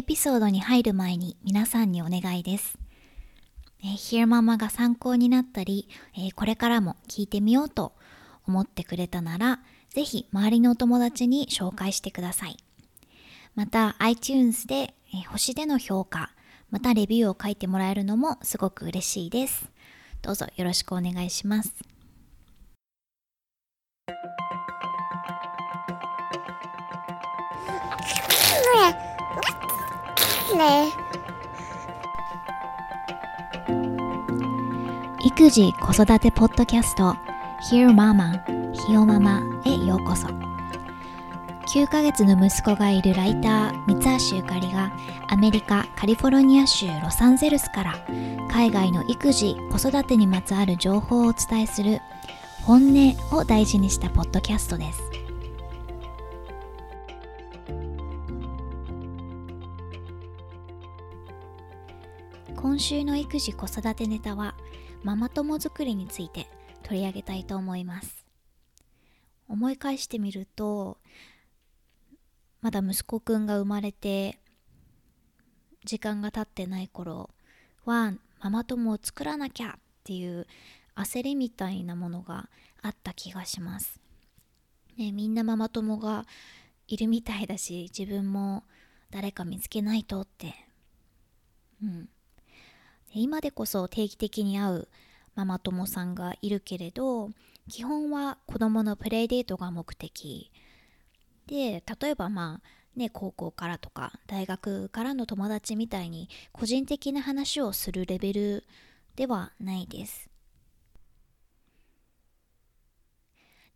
エピソードに入る前に皆さんにお願いです。えー、ヒ e ママが参考になったり、えー、これからも聞いてみようと思ってくれたなら、ぜひ周りのお友達に紹介してください。また iTunes で、えー、星での評価、またレビューを書いてもらえるのもすごく嬉しいです。どうぞよろしくお願いします。育児子育てポッドキャスト Hear Mama ひよママへようこそ。9ヶ月の息子がいるライター三橋ゆかりがアメリカカリフォルニア州ロサンゼルスから海外の育児子育てにまつわる情報をお伝えする本音を大事にしたポッドキャストです。週の育児子育てネタはママ友作りについて取り上げたいと思います。思い返してみるとまだ息子くんが生まれて時間が経ってない頃はママ友を作らなきゃっていう焦りみたいなものがあった気がします、ね、みんなママ友がいるみたいだし自分も誰か見つけないとって。うん。今でこそ定期的に会うママ友さんがいるけれど基本は子供のプレイデートが目的。で例えばまあね高校からとか大学からの友達みたいに個人的な話をするレベルではないです。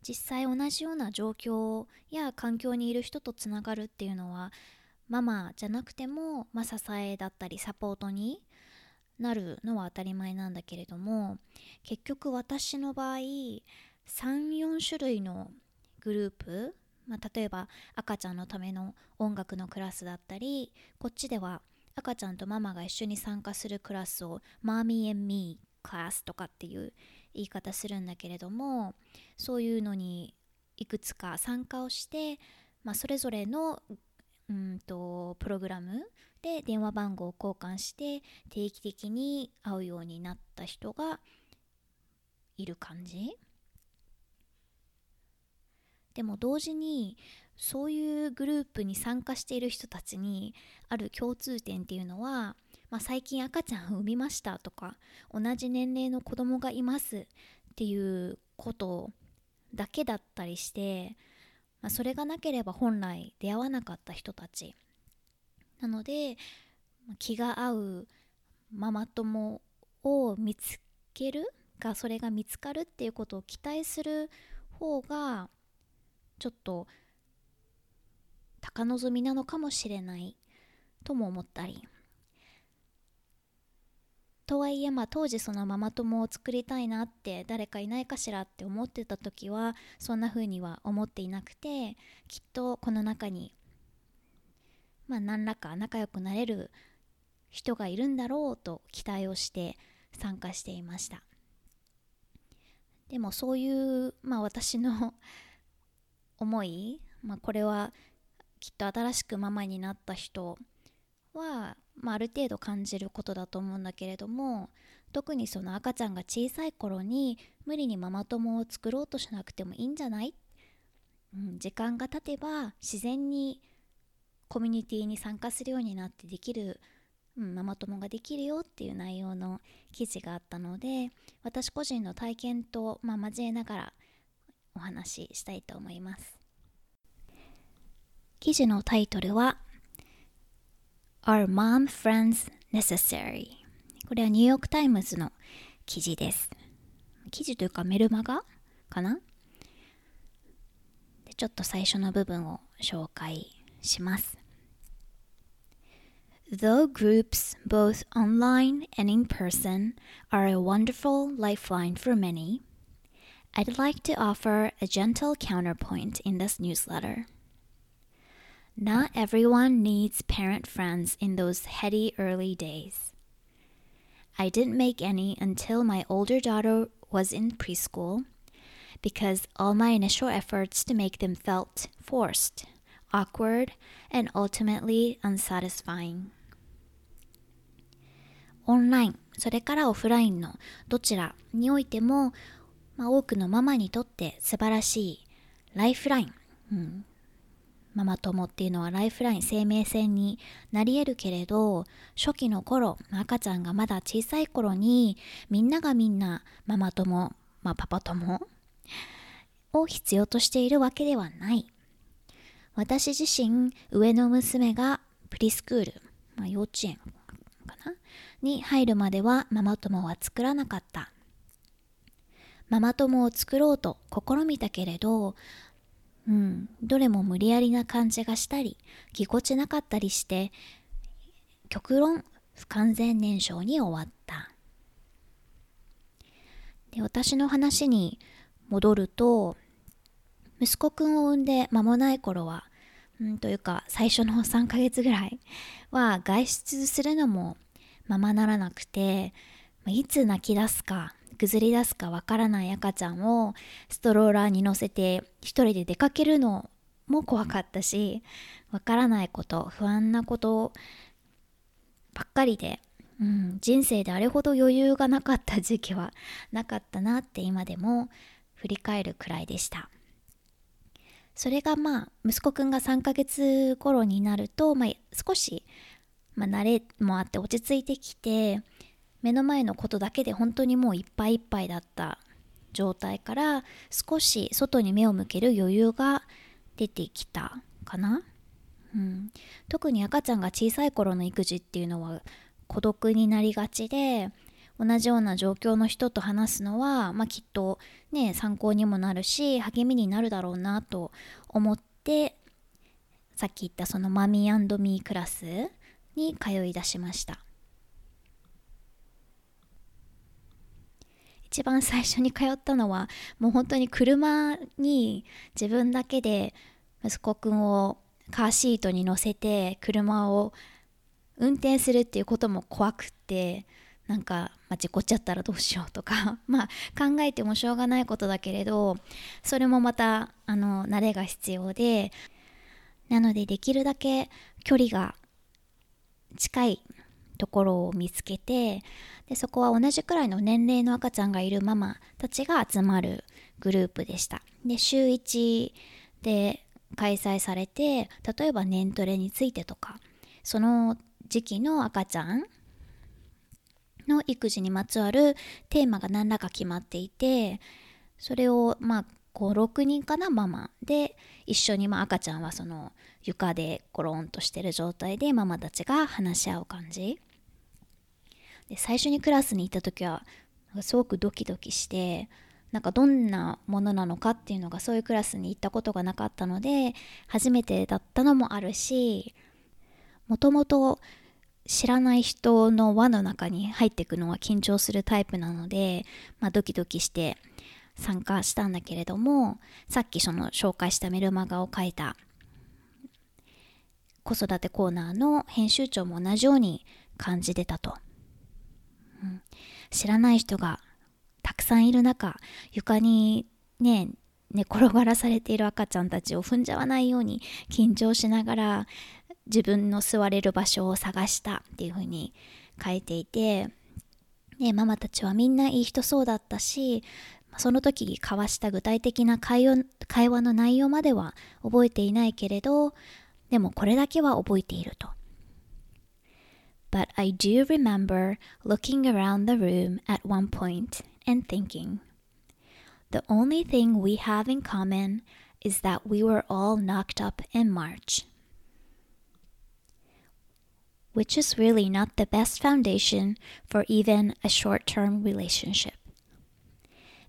実際同じような状況や環境にいる人とつながるっていうのはママじゃなくても、まあ、支えだったりサポートになるのは当たり前なんだけれども結局私の場合34種類のグループ、まあ、例えば赤ちゃんのための音楽のクラスだったりこっちでは赤ちゃんとママが一緒に参加するクラスをマーミー and me クラスとかっていう言い方するんだけれどもそういうのにいくつか参加をして、まあ、それぞれのうんとプログラムで電話番号を交換して定期的に会うようになった人がいる感じ。でも同時にそういうグループに参加している人たちにある共通点っていうのは、まあ、最近赤ちゃんを産みましたとか同じ年齢の子供がいますっていうことだけだったりして、まあ、それがなければ本来出会わなかった人たちなので気が合うママ友を見つけるがそれが見つかるっていうことを期待する方がちょっと高望みなのかもしれないとも思ったり。とはいえまあ当時そのママ友を作りたいなって誰かいないかしらって思ってた時はそんな風には思っていなくてきっとこの中にまあ、何らか仲良くなれる人がいるんだろうと期待をして参加していました。でもそういう、まあ、私の思い、まあ、これはきっと新しくママになった人は、まあ、ある程度感じることだと思うんだけれども特にその赤ちゃんが小さい頃に無理にママ友を作ろうとしなくてもいいんじゃない、うん、時間が経てば自然にコミュニティに参加するようになってできる、うん、ママ友ができるよっていう内容の記事があったので私個人の体験と、まあ、交えながらお話ししたいと思います。記事のタイトルは Are Mom Friends Necessary? これはニューヨークタイムズの記事です。記事というかメルマガかな？でちょっと最初の部分を紹介します。Though groups both online and in person are a wonderful lifeline for many, I'd like to offer a gentle counterpoint in this newsletter. Not everyone needs parent friends in those heady early days. I didn't make any until my older daughter was in preschool because all my initial efforts to make them felt forced awkward, and ultimately unsatisfying. オンライン、それからオフラインのどちらにおいても、まあ、多くのママにとって素晴らしいライフライン、うん、ママ友っていうのはライフライン生命線になり得るけれど初期の頃赤ちゃんがまだ小さい頃にみんながみんなママ友、まあ、パパ友を必要としているわけではない。私自身上の娘がプリスクール、まあ、幼稚園かな？に入るまではママ友は作らなかった。ママ友を作ろうと試みたけれどうん、どれも無理やりな感じがしたりぎこちなかったりして極論不完全燃焼に終わった。で私の話に戻ると息子くんを産んで間もない頃は、うん、というか最初の3ヶ月ぐらいは外出するのもままならなくていつ泣き出すか崩り出すかわからない赤ちゃんをストローラーに乗せて一人で出かけるのも怖かったしわからないこと不安なことばっかりで、うん、人生であれほど余裕がなかった時期はなかったなって今でも振り返るくらいでした。それがまあ息子くんが3ヶ月頃になると、まあ、少し、まあ、慣れもあって落ち着いてきて目の前のことだけで本当にもういっぱいいっぱいだった状態から少し外に目を向ける余裕が出てきたかな、うん、特に赤ちゃんが小さい頃の育児っていうのは孤独になりがちで同じような状況の人と話すのは、まあ、きっとね参考にもなるし励みになるだろうなと思ってさっき言ったそのマミーミークラスに通い出しました。一番最初に通ったのはもう本当に車に自分だけで息子くんをカーシートに乗せて車を運転するっていうことも怖くってなんか、まあ、事故っちゃったらどうしようとか まあ考えてもしょうがないことだけれどそれもまたあの慣れが必要でなのでできるだけ距離が近いところを見つけてでそこは同じくらいの年齢の赤ちゃんがいるママたちが集まるグループでした。で週1で開催されて例えば年トレについてとかその時期の赤ちゃんの育児にまつわるテーマが何らか決まっていてそれをまあ56人かなママで一緒に、まあ、赤ちゃんはその床でコロンとしてる状態でママたちが話し合う感じ。で最初にクラスに行った時はすごくドキドキしてなんかどんなものなのかっていうのがそういうクラスに行ったことがなかったので初めてだったのもあるしもともと知らない人の輪の中に入っていくのは緊張するタイプなので、まあ、ドキドキして参加したんだけれどもさっきその紹介したメルマガを書いた子育てコーナーの編集長も同じように感じてたと。うん、知らない人がたくさんいる中床にね寝転がらされている赤ちゃんたちを踏んじゃわないように緊張しながら自分の座れる場所を探したっていうふうに書いていて、ね、ママたちはみんないい人そうだったしその時交わした具体的な会話会話の内容までは覚えていないけれどでもこれだけは覚えていると。but I do remember looking around the room at one point and thinking, the only thing we have in common is that we were all knocked up in March. Which is really not the best foundation for even a short term relationship.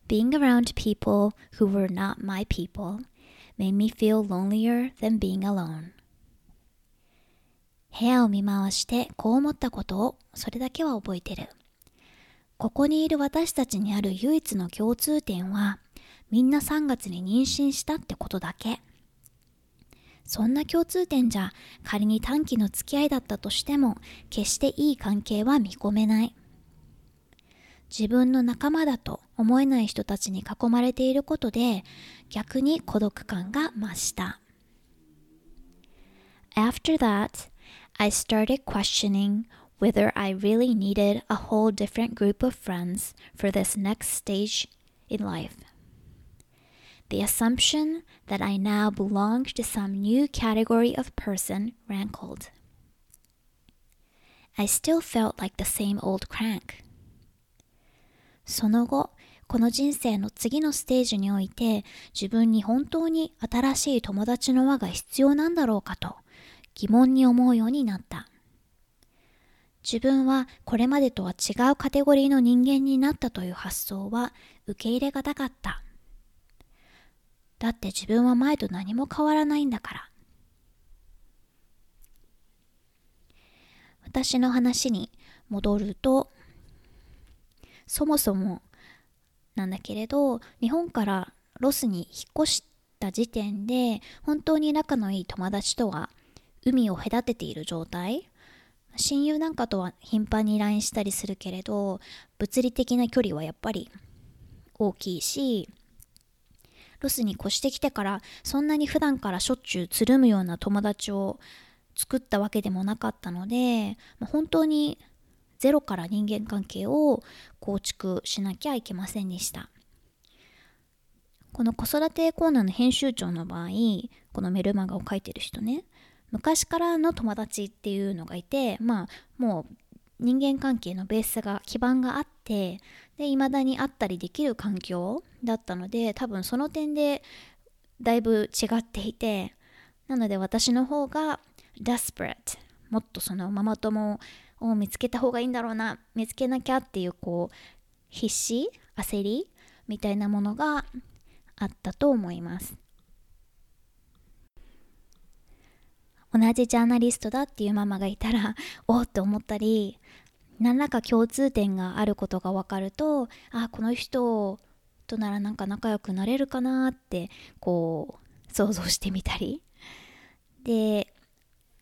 Being around people who were not my people made me feel lonelier than being alone. 部屋を見回してこう思ったことをそれだけは覚えてる。ここにいる私たちにある唯一の共通点はみんな3月に妊娠したってことだけ。そんな共通点じゃ仮に短期の付き合いだったとしても決していい関係は見込めない。自分の仲間だと思えない人たちに囲まれていることで逆に孤独感が増した。After that, I started questioning whether I really needed a whole different group of friends for this next stage in life. The assumption that I now belong to some new category of person rankled. I still felt like the same old crank. その後、この人生の次のステージにおいて自分に本当に新しい友達の輪が必要なんだろうかと疑問に思うようになった。自分はこれまでとは違うカテゴリーの人間になったという発想は受け入れがたかった。だって自分は前と何も変わらないんだから。私の話に戻ると、そもそもなんだけれど、日本からロスに引っ越した時点で、本当に仲のいい友達とは海を隔てている状態親友なんかとは頻繁に LINE したりするけれど物理的な距離はやっぱり大きいしロスに越してきてからそんなに普段からしょっちゅうつるむような友達を作ったわけでもなかったので本当にゼロから人間関係を構築しなきゃいけませんでした。この子育てコーナーの編集長の場合このメルマガを書いてる人ね昔からの友達っていうのがいてまあもう人間関係のベースが基盤があってで未だにあったりできる環境だったので多分その点でだいぶ違っていてなので私の方が desperate もっとそのママ友を見つけた方がいいんだろうな見つけなきゃっていうこう必死焦りみたいなものがあったと思います。同じジャーナリストだっていうママがいたら おっと思ったり何らか共通点があることが分かるとあこの人とならなんか仲良くなれるかなってこう想像してみたり。で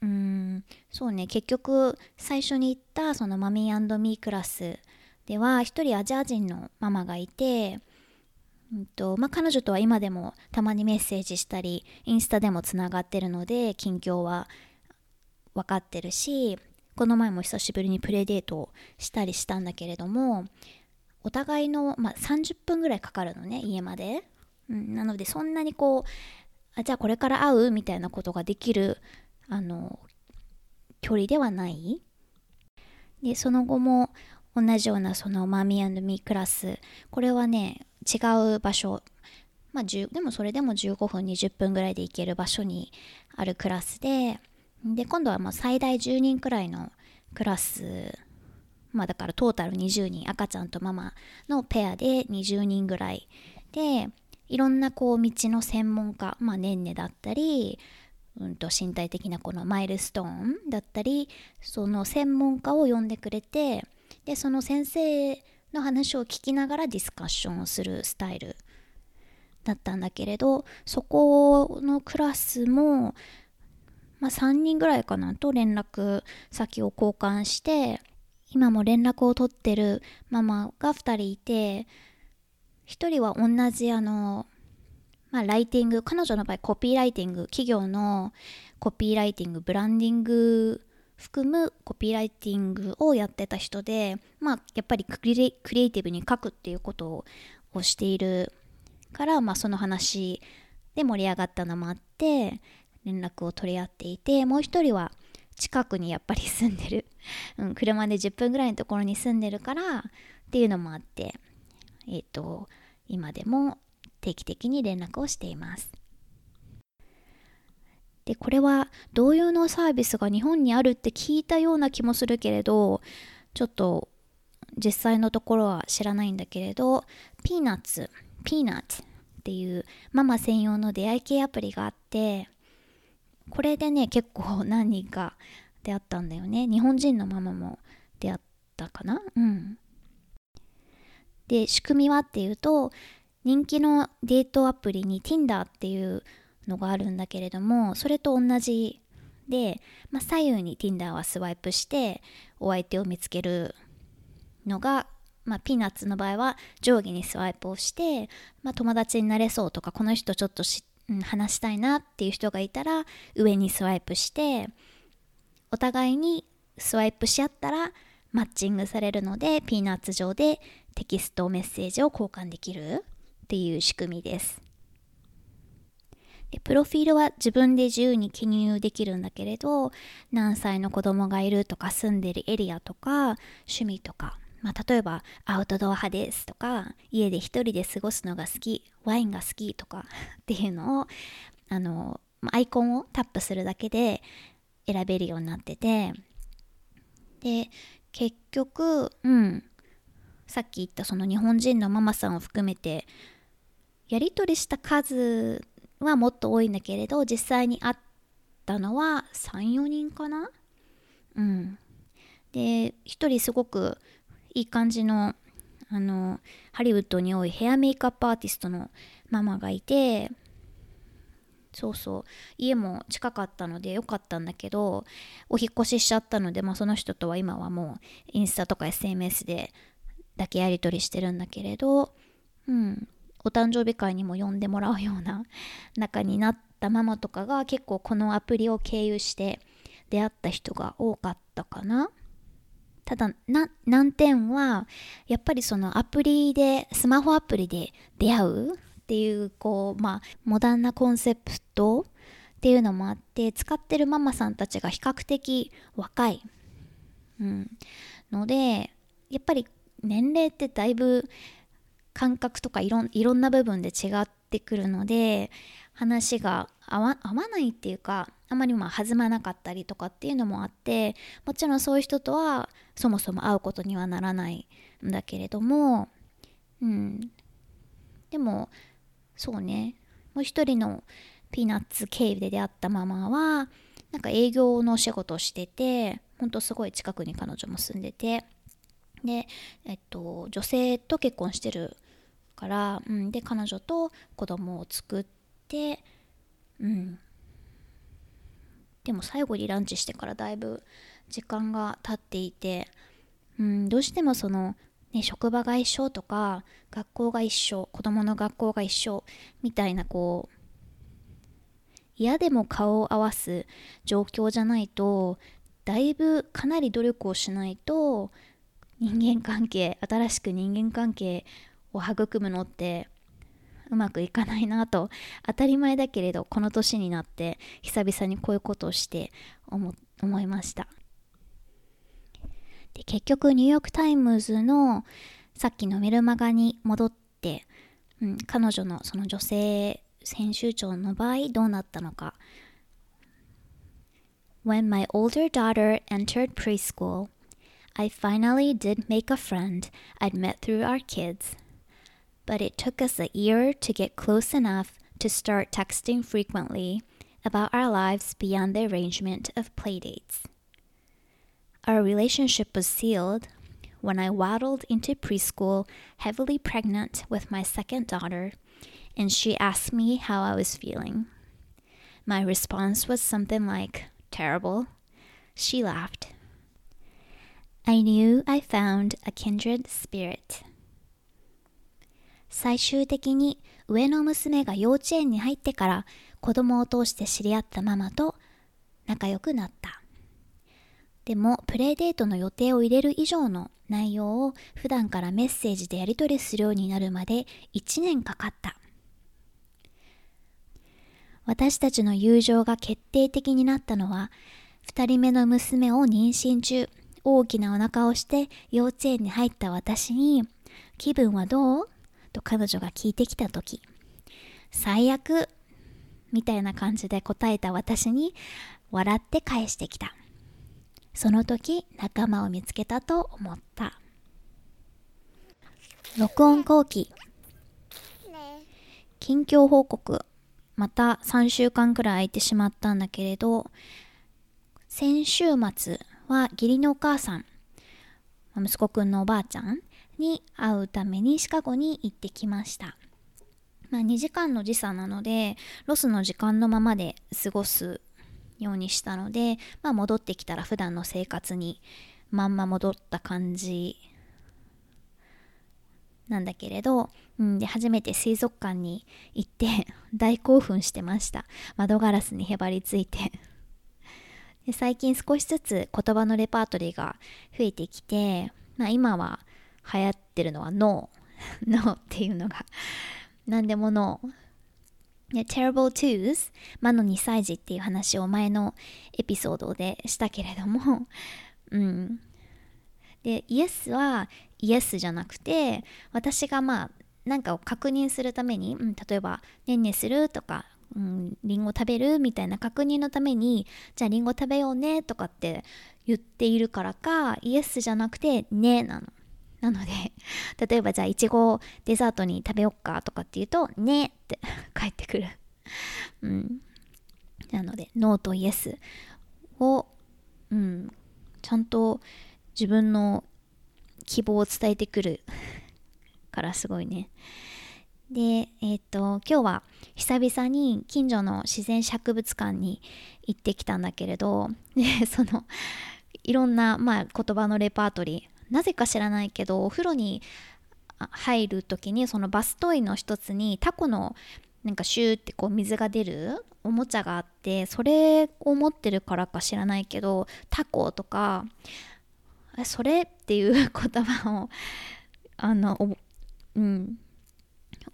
うんそうね結局最初に言ったそのマミーミークラスでは一人アジア人のママがいてうんとまあ、彼女とは今でもたまにメッセージしたりインスタでもつながってるので近況は分かってるしこの前も久しぶりにプレデートをしたりしたんだけれどもお互いの、まあ、30分ぐらいかかるのね家まで、うん、なのでそんなにこうあじゃあこれから会うみたいなことができるあの距離ではない。でその後も同じようなそのマミーミークラス。これはね違う場所。まあ、でもそれでも15分20分ぐらいで行ける場所にあるクラスでで今度はもう最大10人くらいのクラスまあだからトータル20人赤ちゃんとママのペアで20人ぐらいでいろんなこう道の専門家まあねんねだったりうんと身体的なこのマイルストーンだったりその専門家を呼んでくれてでその先生の話を聞きながらディスカッションをするスタイルだったんだけれどそこのクラスも、まあ、3人ぐらいかなと連絡先を交換して今も連絡を取ってるママが2人いて1人は同じあのまあ、ライティング彼女の場合コピーライティング企業のコピーライティングブランディング含むコピーライティングをやってた人で、まあ、やっぱりクリエイティブに書くっていうことをしているから、まあ、その話で盛り上がったのもあって連絡を取り合っていてもう一人は近くにやっぱり住んでる、うん、車で10分ぐらいのところに住んでるからっていうのもあってえっ、ー、と今でも定期的に連絡をしています。でこれは同様のサービスが日本にあるって聞いたような気もするけれどちょっと実際のところは知らないんだけれどピーナッツピーナッツっていうママ専用の出会い系アプリがあってこれでね結構何人か出会ったんだよね。日本人のママも出会ったかな？うん。で仕組みはっていうと人気のデートアプリに Tinder っていうのがあるんだけれどもそれと同じで、まあ、左右に Tinder はスワイプしてお相手を見つけるのが、まあ、ピーナッツの場合は上下にスワイプをして、まあ、友達になれそうとかこの人ちょっとうん、話したいなっていう人がいたら上にスワイプしてお互いにスワイプし合ったらマッチングされるのでピーナッツ上でテキストメッセージを交換できるっていう仕組みです。でプロフィールは自分で自由に記入できるんだけれど何歳の子供がいるとか住んでるエリアとか趣味とか、まあ、例えばアウトドア派ですとか家で一人で過ごすのが好きワインが好きとか っていうのをあのアイコンをタップするだけで選べるようになってて。で結局うん。さっき言ったその日本人のママさんを含めてやり取りした数はもっと多いんだけれど実際に会ったのは34人かな？うん。で1人すごくいい感じのあのハリウッドに多いヘアメイクアップアーティストのママがいてそうそう。家も近かったのでよかったんだけどお引越ししちゃったので、まあ、その人とは今はもうインスタとか SNS でだけやり取りしてるんだけれど、うん、お誕生日会にも呼んでもらうような 仲になったママとかが結構このアプリを経由して出会った人が多かったかな。ただ難点はやっぱりそのアプリでスマホアプリで出会うっていうこうまあモダンなコンセプトっていうのもあって使ってるママさんたちが比較的若い、うん、のでやっぱり年齢ってだいぶ感覚とかいろんいろんな部分で違ってくるので話が合わないっていうかあまりま弾まなかったりとかっていうのもあってもちろんそういう人とはそもそも会うことにはならないんだけれどもうん。でもそうね。もう一人のピーナッツ経由で出会ったママはなんか営業のお仕事をしててほんとすごい近くに彼女も住んでて。で、えっと、女性と結婚してるから、うん、で彼女と子供を作ってうん。でも最後にランチしてからだいぶ時間が経っていて、うん、どうしてもその、ね、職場が一緒とか学校が一緒子供の学校が一緒みたいなこう嫌でも顔を合わす状況じゃないとだいぶかなり努力をしないと人間関係新しく人間関係を育むのってうまくいかないなと。当たり前だけれどこの年になって久々にこういうことをして思思いました。で結局ニューヨーク・タイムズのさっきのメルマガに戻って、うん、彼女のその女性編集長の場合どうなったのか。When my older daughter entered preschool, I finally did make a friend I'd met through our kids. But it took us a year to get close enough to start texting frequently about our lives beyond the arrangement of playdates. Our relationship was sealed when I waddled into preschool heavily pregnant with my second daughter, and she asked me how I was feeling. My response was something like, terrible. She laughed. I knew I found a kindred spirit. 最終的に上の娘が幼稚園に入ってから子供を通して知り合ったママと仲良くなったでもプレイデートの予定を入れる以上の内容を普段からメッセージでやり取りするようになるまで1年かかった私たちの友情が決定的になったのは2人目の娘を妊娠中大きなお腹をして幼稚園に入った私に「気分はどう?」と彼女が聞いてきた時最悪みたいな感じで答えた私に笑って返してきた。その時仲間を見つけたと思った。録音後期。近況報告。また3週間くらい空いてしまったんだけれど先週末は義理のお母さん息子くんのおばあちゃんに会うためにシカゴに行ってきました。まあ、2時間の時差なのでロスの時間のままで過ごすようにしたので、まあ、戻ってきたら普段の生活にまんま戻った感じなんだけれど、うん、で初めて水族館に行って 大興奮してました窓ガラスにへばりついてで最近少しずつ言葉のレパートリーが増えてきて、まあ、今は流行ってるのはノーノーっていうのが。何でもノーで Terrible Twos 魔の2歳児っていう話を前のエピソードでしたけれども。うん。でイエスはイエスじゃなくて私がまあ何かを確認するために、うん、例えば「ねんねする?」とかうん、リンゴ食べるみたいな確認のためにじゃあリンゴ食べようねとかって言っているからかイエスじゃなくてねなの。なので 例えばじゃあいちごをデザートに食べよっかとかって言うとねって 返ってくるうんなのでノーとイエスをうんちゃんと自分の希望を伝えてくるからすごいね。で、えっ、と、今日は久々に近所の自然博物館に行ってきたんだけれど、で、その、いろんな、まあ、言葉のレパートリー、なぜか知らないけど、お風呂に入る時に、そのバストイの一つにタコのなんかシューってこう水が出るおもちゃがあってそれを持ってるからか知らないけどタコとかそれっていう 言葉をあのうん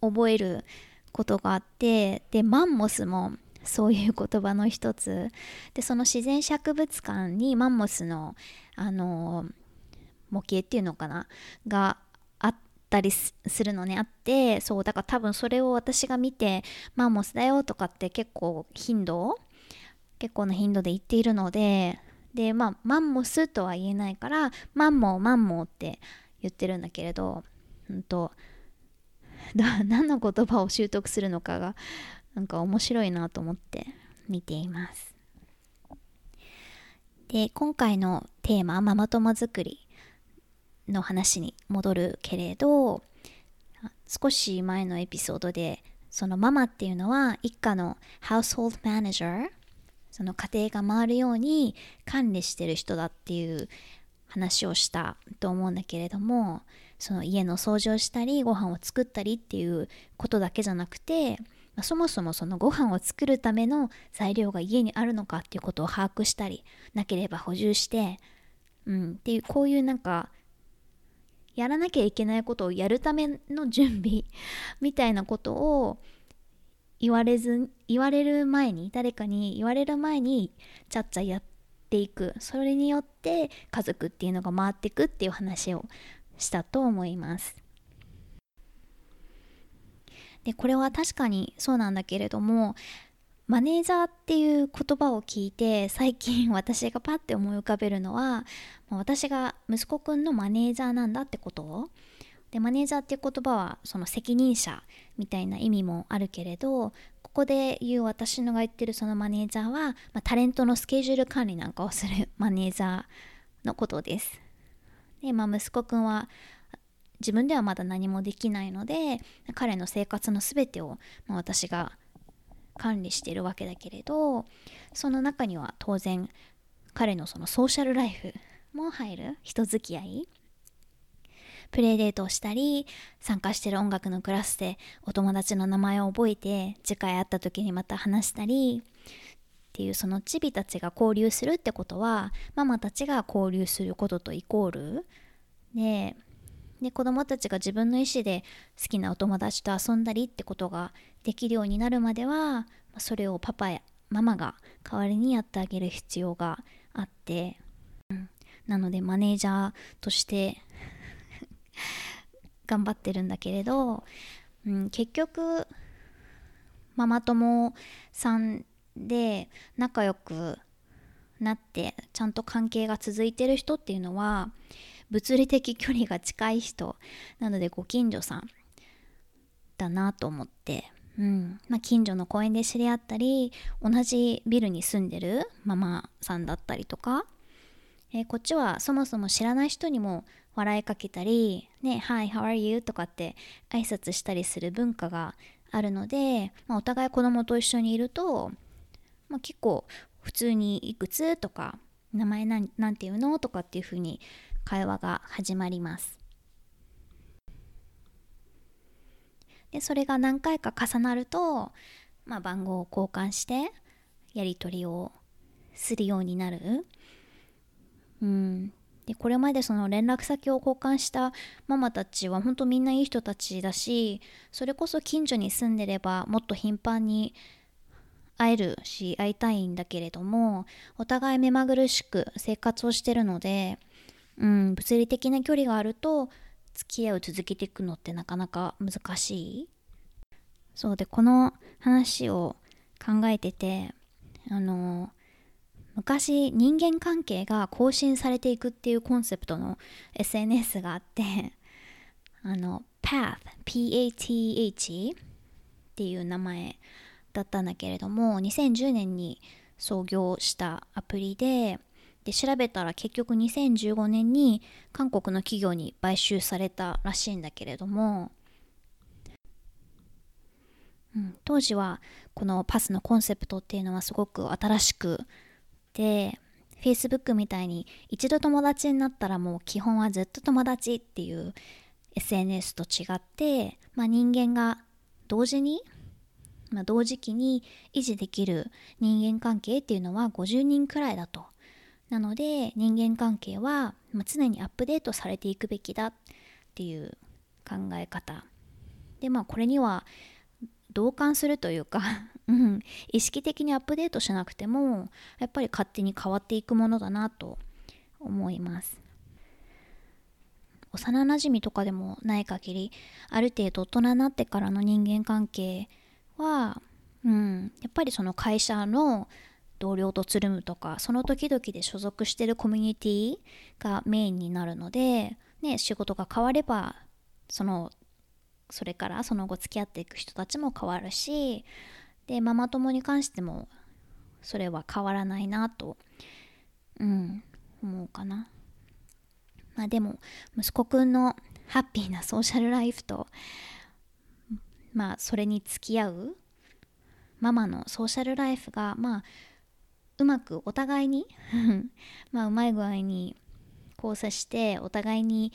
覚えることがあってでマンモスもそういう言葉の一つ。でその自然博物館にマンモスのあの模型っていうのかな？があったりするのねあってそうだから多分それを私が見てマンモスだよとかって結構頻度結構な頻度で言っているのででまあマンモスとは言えないからマンモーマンモーって言ってるんだけれど、うんと、何の言葉を習得するのかがなんか面白いなと思って見ています。で今回のテーマママ友作りの話に戻るけれど少し前のエピソードでそのママっていうのは一家のハウスホールマネージャーその家庭が回るように管理してる人だっていう話をしたと思うんだけれどもその家の掃除をしたりご飯を作ったりっていうことだけじゃなくてそもそもそのご飯を作るための材料が家にあるのかっていうことを把握したりなければ補充して、うん、っていうこういうなんかやらなきゃいけないことをやるための準備 みたいなことを言われず言われる前に誰かに言われる前にちゃっちゃやっていく。それによって家族っていうのが回っていくっていう話をしたと思います。でこれは確かにそうなんだけれどもマネージャーっていう言葉を聞いて最近 私がパッて思い浮かべるのは私が息子くんのマネージャーなんだってことでマネージャーっていう言葉はその責任者みたいな意味もあるけれどここで言う私のが言ってるそのマネージャーは、まあ、タレントのスケジュール管理なんかをするマネージャーのことです。で、まあ、息子くんは自分ではまだ何もできないので彼の生活の全てを、まあ、私が管理してるわけだけれどその中には当然彼のそのソーシャルライフも入る人付き合い。プレイデートをしたり参加してる音楽のクラスでお友達の名前を覚えて次回会った時にまた話したりっていうそのチビたちが交流するってことはママたちが交流することとイコールでで子供たちが自分の意思で好きなお友達と遊んだりってことができるようになるまではそれをパパやママが代わりにやってあげる必要があって、うん、なのでマネージャーとして 頑張ってるんだけれど、うん、結局ママ友さんで仲良くなってちゃんと関係が続いてる人っていうのは物理的距離が近い人なのでご近所さんだなと思って、うんまあ、近所の公園で知り合ったり同じビルに住んでるママさんだったりとか、えー、こっちはそもそも知らない人にも笑いかけたり「ね Hi, how are you?」とかって挨拶したりする文化があるので、まあ、お互い子供と一緒にいると、まあ、結構普通に「いくつ?」とか「名前なんて言うの?」とかっていうふうに会話が始まります。でそれが何回か重なると、まあ、番号を交換してやり取りをするようになる。うん、でこれまでその連絡先を交換したママたちは本当みんないい人たちだしそれこそ近所に住んでればもっと頻繁に会えるし会いたいんだけれどもお互い目まぐるしく生活をしてるので、うん、物理的な距離があると付き合いを続けていくのってなかなか難しい。そうでこの話を考えててあの昔人間関係が更新されていくっていうコンセプトの SNS があってあの PATH P-A-T-H っていう名前だったんだけれども2010年に創業したアプリでで調べたら結局2015年に韓国の企業に買収されたらしいんだけれども、うん、当時はこのパスのコンセプトっていうのはすごく新しくて Facebook みたいに一度友達になったらもう基本はずっと友達っていう SNS と違って、まあ、人間が同時に、まあ、同時期に維持できる人間関係っていうのは50人くらいだと。なので人間関係は常にアップデートされていくべきだっていう考え方。でまあこれには同感するというか うん、意識的にアップデートしなくてもやっぱり勝手に変わっていくものだなと思います幼なじみとかでもない限りある程度大人になってからの人間関係は、うん、やっぱりその会社の同僚とつるむとかその時々で所属してるコミュニティがメインになるので、ね、仕事が変わればそのそれからその後付き合っていく人たちも変わるしでママ友に関してもそれは変わらないなとうん思うかな。まあでも息子くんのハッピーなソーシャルライフとまあそれに付き合うママのソーシャルライフがまあうまくお互いに まあうまい具合に交差してお互いに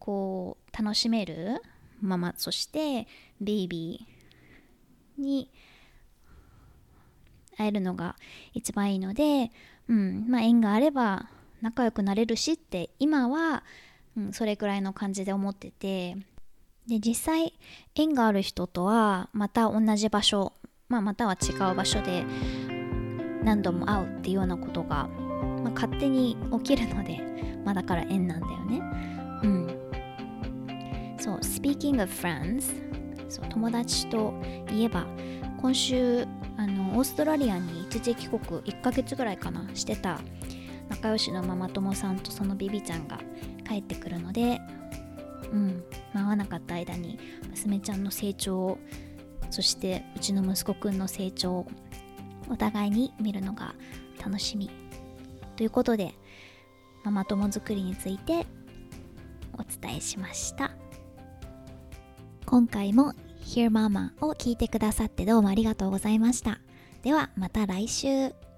こう楽しめるママそしてベイビーに会えるのが一番いいので、うんまあ、縁があれば仲良くなれるしって今は、うん、それくらいの感じで思っててで実際縁がある人とはまた同じ場所、まあ、または違う場所で何度も会うっていうようなことが、まあ、勝手に起きるので、まあ、だから縁なんだよね。うん。そう Speaking of friends そう友達といえば今週あのオーストラリアに一時帰国1ヶ月ぐらいかなしてた仲良しのママ友さんとそのビビちゃんが帰ってくるのでうん会わなかった間に娘ちゃんの成長をそしてうちの息子くんの成長をお互いに見るのが楽しみということでママ友作りについてお伝えしました今回も Hear Mama を聞いてくださってどうもありがとうございました。ではまた来週。